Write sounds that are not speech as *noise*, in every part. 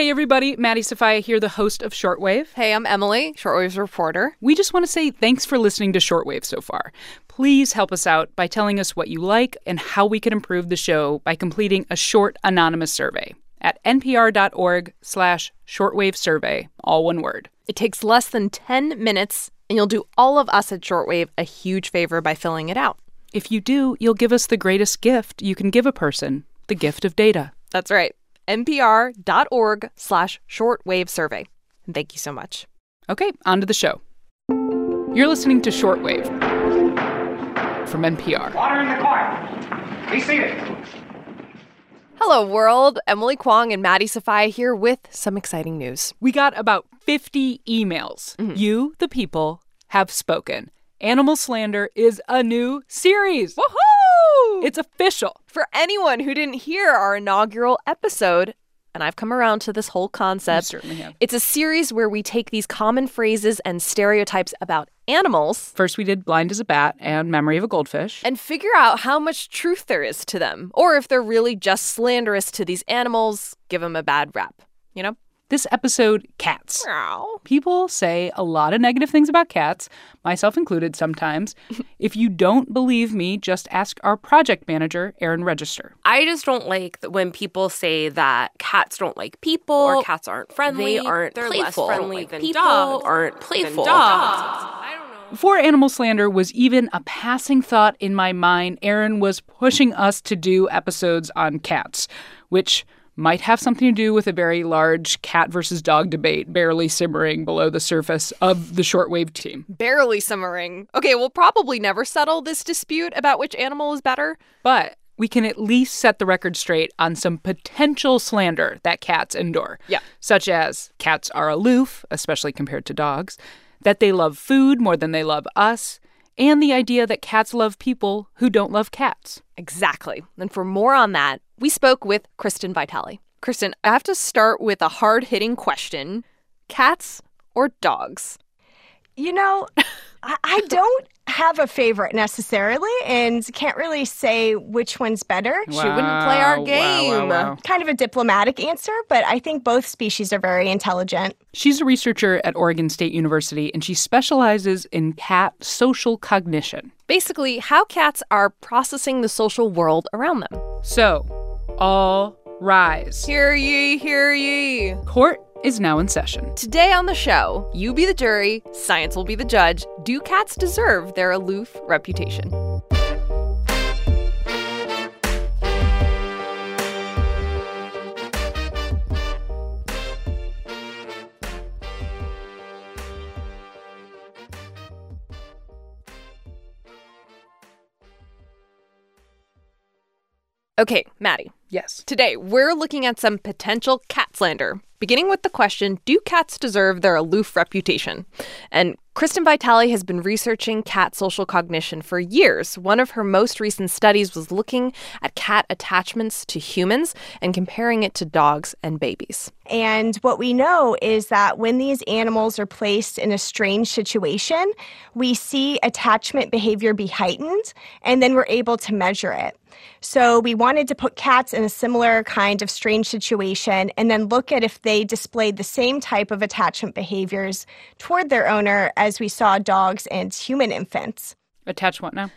Hey, everybody. Maddie Sofia here, the host of Shortwave. Hey, I'm Emily, Shortwave's reporter. We just want to say thanks for listening to Shortwave so far. Please help us out by telling us what you like and how we can improve the show by completing a short anonymous survey at npr.org slash shortwave survey, all one word. It takes less than 10 minutes, and you'll do all of us at Shortwave a huge favor by filling it out. If you do, you'll give us the greatest gift you can give a person, the gift of data. That's right npr.org slash shortwave survey. And thank you so much. Okay, on to the show. You're listening to Shortwave from NPR. Water in the court. Be seated. Hello, world. Emily Kwong and Maddie Sofia here with some exciting news. We got about 50 emails. Mm-hmm. You, the people, have spoken. Animal Slander is a new series. Woohoo! It's official. For anyone who didn't hear our inaugural episode, and I've come around to this whole concept. You certainly have. It's a series where we take these common phrases and stereotypes about animals. First, we did Blind as a Bat and Memory of a Goldfish. And figure out how much truth there is to them, or if they're really just slanderous to these animals, give them a bad rap, you know? This episode, cats. Meow. People say a lot of negative things about cats, myself included sometimes. *laughs* if you don't believe me, just ask our project manager, Erin Register. I just don't like that when people say that cats don't like people or cats aren't friendly. They aren't They're playful. less friendly like than people dogs. aren't playful. dogs. I don't know. Before animal slander was even a passing thought in my mind, Erin was pushing us to do episodes on cats, which might have something to do with a very large cat versus dog debate barely simmering below the surface of the shortwave team. Barely simmering. Okay, we'll probably never settle this dispute about which animal is better. But we can at least set the record straight on some potential slander that cats endure. Yeah. Such as cats are aloof, especially compared to dogs, that they love food more than they love us, and the idea that cats love people who don't love cats. Exactly. And for more on that, we spoke with Kristen Vitale. Kristen, I have to start with a hard hitting question cats or dogs? You know, *laughs* I, I don't have a favorite necessarily and can't really say which one's better. Wow, she wouldn't play our wow, game. wow, wow. Kind of a diplomatic answer, but I think both species are very intelligent. She's a researcher at Oregon State University and she specializes in cat social cognition. Basically, how cats are processing the social world around them. So, all rise. Hear ye, hear ye. Court is now in session. Today on the show, you be the jury, science will be the judge. Do cats deserve their aloof reputation? Okay, Maddie. Yes. Today, we're looking at some potential cat slander, beginning with the question Do cats deserve their aloof reputation? And Kristen Vitale has been researching cat social cognition for years. One of her most recent studies was looking at cat attachments to humans and comparing it to dogs and babies. And what we know is that when these animals are placed in a strange situation, we see attachment behavior be heightened, and then we're able to measure it. So we wanted to put cats in a similar kind of strange situation and then look at if they displayed the same type of attachment behaviors toward their owner as we saw dogs and human infants. Attach what now?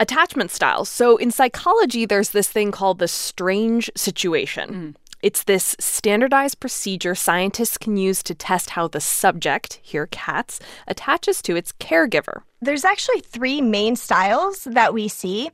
Attachment styles. So in psychology, there's this thing called the strange situation. Mm. It's this standardized procedure scientists can use to test how the subject, here cats, attaches to its caregiver. There's actually three main styles that we see.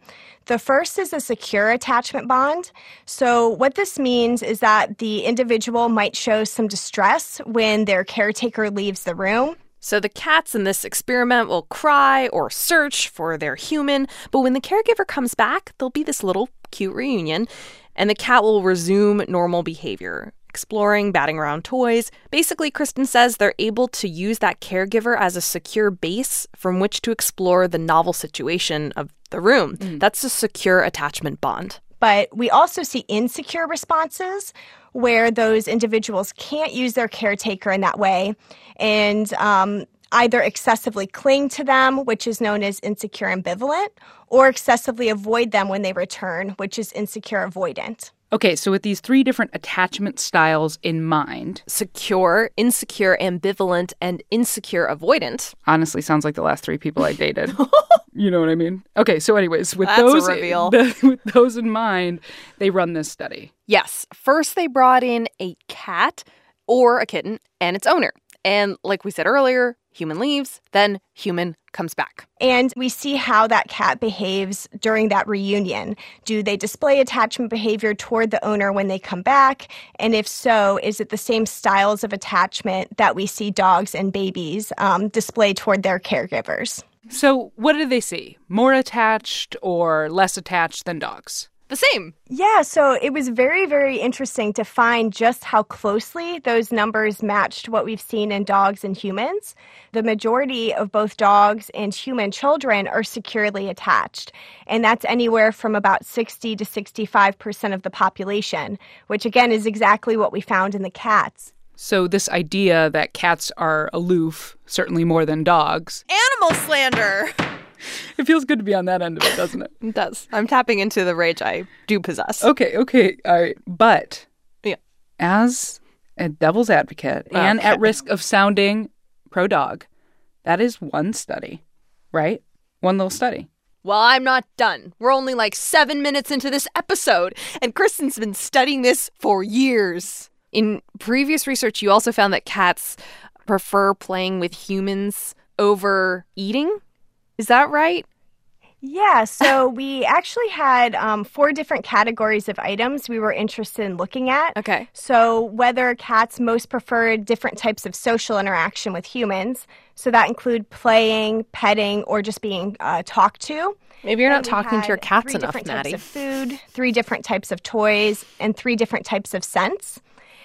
The first is a secure attachment bond. So, what this means is that the individual might show some distress when their caretaker leaves the room. So the cats in this experiment will cry or search for their human, but when the caregiver comes back, there'll be this little cute reunion, and the cat will resume normal behavior. Exploring, batting around toys. Basically, Kristen says they're able to use that caregiver as a secure base from which to explore the novel situation of the room. Mm. That's a secure attachment bond. But we also see insecure responses where those individuals can't use their caretaker in that way. And um, either excessively cling to them, which is known as insecure ambivalent, or excessively avoid them when they return, which is insecure avoidant. Okay, so with these three different attachment styles in mind, Secure, insecure, ambivalent, and insecure avoidant. honestly sounds like the last three people I dated. *laughs* you know what I mean? Okay, so anyways, with That's a those reveal. *laughs* with those in mind, they run this study. Yes, first they brought in a cat or a kitten and its owner. And like we said earlier, human leaves, then human comes back. And we see how that cat behaves during that reunion. Do they display attachment behavior toward the owner when they come back? And if so, is it the same styles of attachment that we see dogs and babies um, display toward their caregivers? So, what do they see? More attached or less attached than dogs? The same. Yeah, so it was very, very interesting to find just how closely those numbers matched what we've seen in dogs and humans. The majority of both dogs and human children are securely attached, and that's anywhere from about 60 to 65% of the population, which again is exactly what we found in the cats. So, this idea that cats are aloof, certainly more than dogs, Animal slander. *laughs* it feels good to be on that end of it, doesn't it? *laughs* It does. I'm tapping into the rage I do possess. Okay, okay, all right. But Yeah. as a devil's advocate and at *laughs* risk of sounding pro dog, that is one study, right? One little study. Well, I'm not done. We're only like seven minutes into this episode, and Kristen's been studying this for years. In previous research, you also found that cats prefer playing with humans over eating. Is that right? Yeah, so *laughs* we actually had um, four different categories of items we were interested in looking at. Okay. So, whether cats most preferred different types of social interaction with humans, so that include playing, petting, or just being uh, talked to. Maybe you're not talking to your cats three enough, different Maddie. types of food, three different types of toys, and three different types of scents.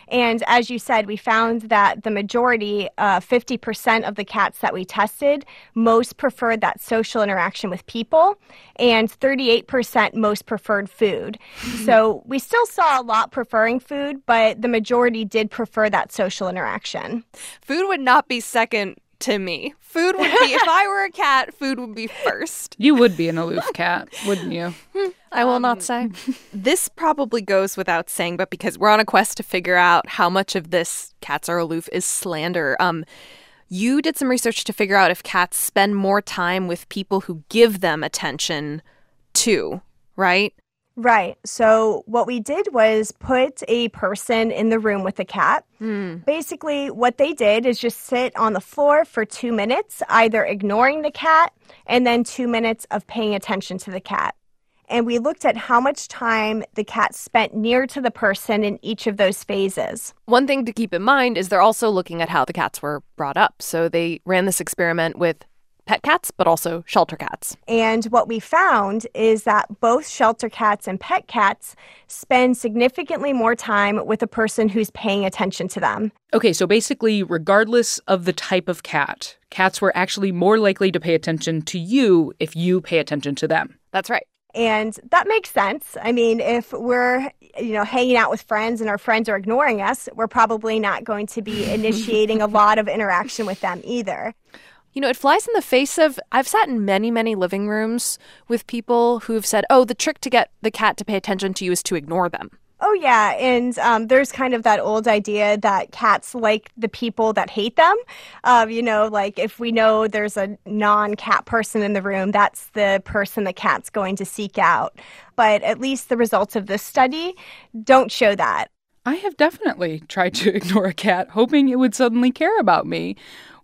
And as you said, we found that the majority, uh, 50% of the cats that we tested, most preferred that social interaction with people, and 38% most preferred food. *laughs* so we still saw a lot preferring food, but the majority did prefer that social interaction. Food would not be second to me. Food would be, if I were a cat, food would be first. You would be an aloof cat, wouldn't you? I will not say. this probably goes without saying, but because we're on a quest to figure out how much of this cats are aloof is slander. Um, you did some research to figure out if cats spend more time with people who give them attention too, right? Right. So, what we did was put a person in the room with a cat. Mm. Basically, what they did is just sit on the floor for two minutes, either ignoring the cat and then two minutes of paying attention to the cat. And we looked at how much time the cat spent near to the person in each of those phases. One thing to keep in mind is they're also looking at how the cats were brought up. So they ran this experiment with pet cats, but also shelter cats. And what we found is that both shelter cats and pet cats spend significantly more time with a person who's paying attention to them. Okay, so basically, regardless of the type of cat, cats were actually more likely to pay attention to you if you pay attention to them. That's right. And that makes sense. I mean, if we're, you know, hanging out with friends and our friends are ignoring us, we're probably not going to be *laughs* initiating a lot of interaction with them either. You know, it flies in the face of. I've sat in many, many living rooms with people who've said, oh, the trick to get the cat to pay attention to you is to ignore them. Oh, yeah. And um, there's kind of that old idea that cats like the people that hate them. Um, you know, like if we know there's a non cat person in the room, that's the person the cat's going to seek out. But at least the results of this study don't show that. I have definitely tried to *laughs* ignore a cat, hoping it would suddenly care about me,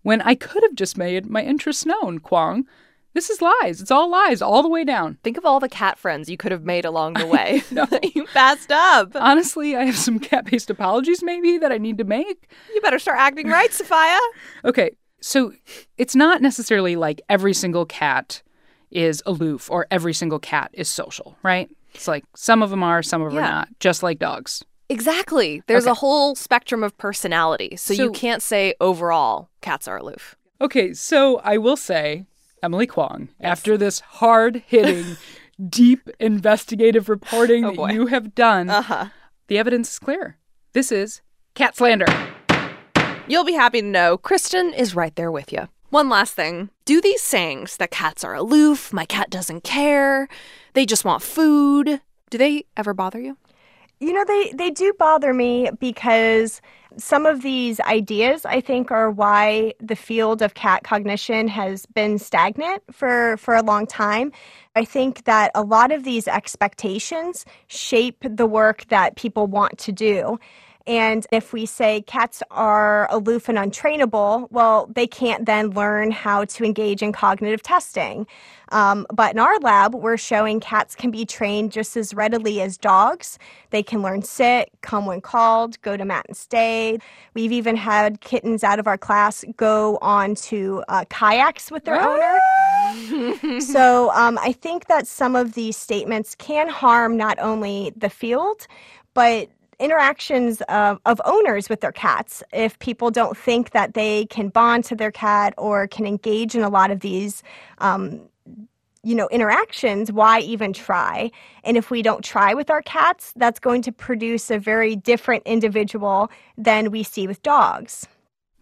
when I could have just made my interests known, Kwong. This is lies. It's all lies, all the way down. Think of all the cat friends you could have made along the *laughs* way. *laughs* you passed up. Honestly, I have some cat based apologies maybe that I need to make. You better start acting right, *laughs* Sofia. Okay, so it's not necessarily like every single cat is aloof or every single cat is social, right? It's like some of them are, some of them Yeah. are not, just like dogs. Exactly. There's Okay. a whole spectrum of personality. So, you can't say overall cats are aloof. Okay, so I will say, Emily Kwong, after this hard hitting, *laughs* deep investigative reporting that boy. you have done, uh-huh. the evidence is clear. This is cat slander. You'll be happy to know Kristen is right there with you. One last thing. Do these sayings that cats are aloof, my cat doesn't care, they just want food, do they ever bother you? You know, they, they do bother me because some of these ideas, I think, are why the field of cat cognition has been stagnant for, for a long time. I think that a lot of these expectations shape the work that people want to do. And if we say cats are aloof and untrainable, well, they can't then learn how to engage in cognitive testing. Um, but in our lab, we're showing cats can be trained just as readily as dogs. They can learn sit, come when called, go to mat and stay. We've even had kittens out of our class go on to uh, kayaks with their owner. *laughs* *laughs* so um, I think that some of these statements can harm not only the field, but interactions of, of owners with their cats if people don't think that they can bond to their cat or can engage in a lot of these um, you know interactions why even try and if we don't try with our cats that's going to produce a very different individual than we see with dogs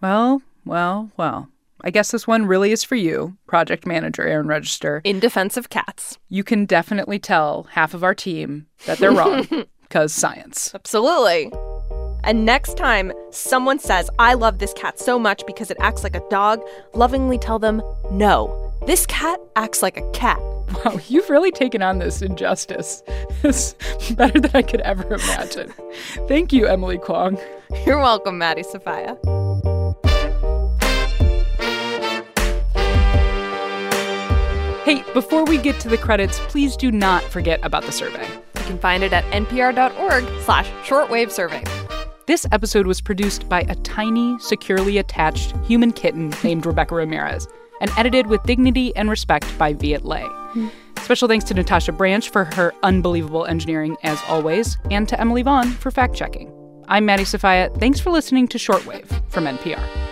well well well I guess this one really is for you, project manager Erin Register. In defense of cats. You can definitely tell half of our team that they're wrong. *laughs* because science. Absolutely. And next time someone says, I love this cat so much because it acts like a dog, lovingly tell them, no, this cat acts like a cat. Wow, *laughs* you've really taken on this injustice. *laughs* It's better than I could ever imagine. *laughs* Thank you, Emily Kwong. You're welcome, Maddie Sofia. Hey, before we get to the credits, please do not forget about the survey. You can find it at npr.org slash shortwave survey. This episode was produced by a tiny, securely attached human kitten named Rebecca Ramirez and edited with dignity and respect by Viet Le. Special thanks to Natasha Branch for her unbelievable engineering, as always, and to Emily Vaughn for fact checking. I'm Maddie Sofia. Thanks for listening to Shortwave from NPR.